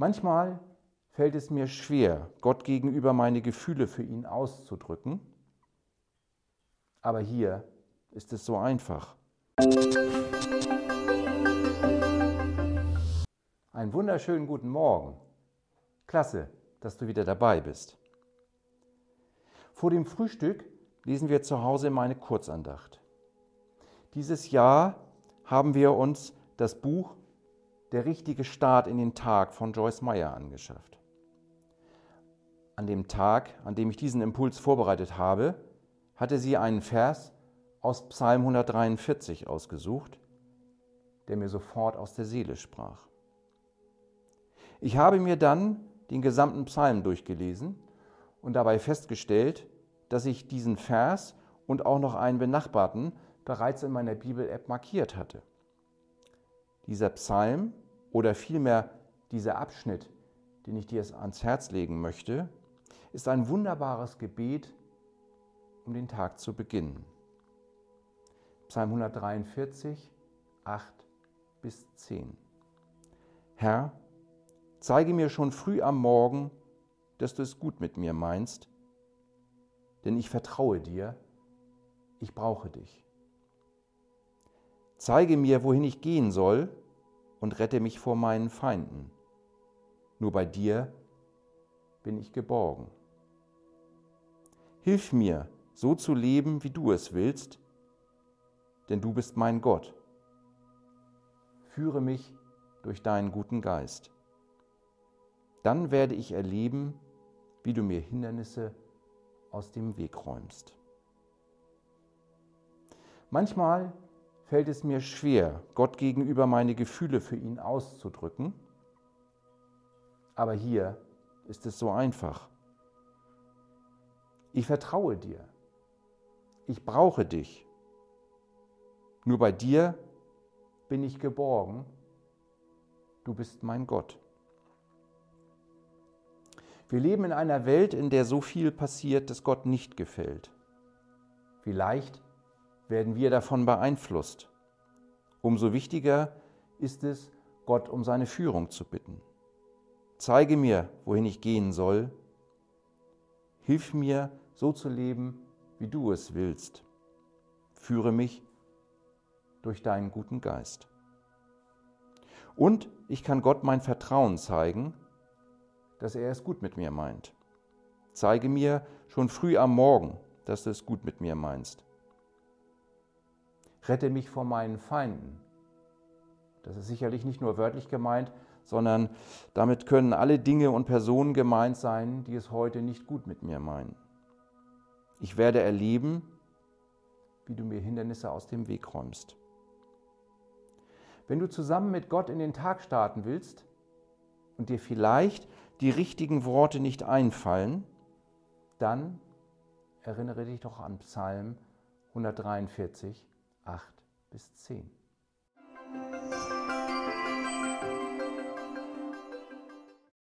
Manchmal fällt es mir schwer, Gott gegenüber meine Gefühle für ihn auszudrücken, aber hier ist es so einfach. Einen wunderschönen guten Morgen. Klasse, dass du wieder dabei bist. Vor dem Frühstück lesen wir zu Hause meine Kurzandacht. Dieses Jahr haben wir uns das Buch Der richtige Start in den Tag von Joyce Meyer angeschafft. An dem Tag, an dem ich diesen Impuls vorbereitet habe, hatte sie einen Vers aus Psalm 143 ausgesucht, der mir sofort aus der Seele sprach. Ich habe mir dann den gesamten Psalm durchgelesen und dabei festgestellt, dass ich diesen Vers und auch noch einen benachbarten bereits in meiner Bibel-App markiert hatte. Dieser Psalm oder vielmehr dieser Abschnitt, den ich dir ans Herz legen möchte, ist ein wunderbares Gebet, um den Tag zu beginnen. Psalm 143, 8 bis 10. Herr, zeige mir schon früh am Morgen, dass du es gut mit mir meinst, denn ich vertraue dir, ich brauche dich. Zeige mir, wohin ich gehen soll und rette mich vor meinen Feinden. Nur bei dir bin ich geborgen. Hilf mir, so zu leben, wie du es willst, denn du bist mein Gott. Führe mich durch deinen guten Geist. Dann werde ich erleben, wie du mir Hindernisse aus dem Weg räumst. Manchmal fällt es mir schwer, Gott gegenüber meine Gefühle für ihn auszudrücken. Aber hier ist es so einfach. Ich vertraue dir. Ich brauche dich. Nur bei dir bin ich geborgen. Du bist mein Gott. Wir leben in einer Welt, in der so viel passiert, das Gott nicht gefällt. Vielleicht werden wir davon beeinflusst. Umso wichtiger ist es, Gott um seine Führung zu bitten. Zeige mir, wohin ich gehen soll. Hilf mir, so zu leben, wie du es willst. Führe mich durch deinen guten Geist. Und ich kann Gott mein Vertrauen zeigen, dass er es gut mit mir meint. Zeige mir schon früh am Morgen, dass du es gut mit mir meinst. Rette mich vor meinen Feinden. Das ist sicherlich nicht nur wörtlich gemeint, sondern damit können alle Dinge und Personen gemeint sein, die es heute nicht gut mit mir meinen. Ich werde erleben, wie du mir Hindernisse aus dem Weg räumst. Wenn du zusammen mit Gott in den Tag starten willst und dir vielleicht die richtigen Worte nicht einfallen, dann erinnere dich doch an Psalm 143, 8 bis 10.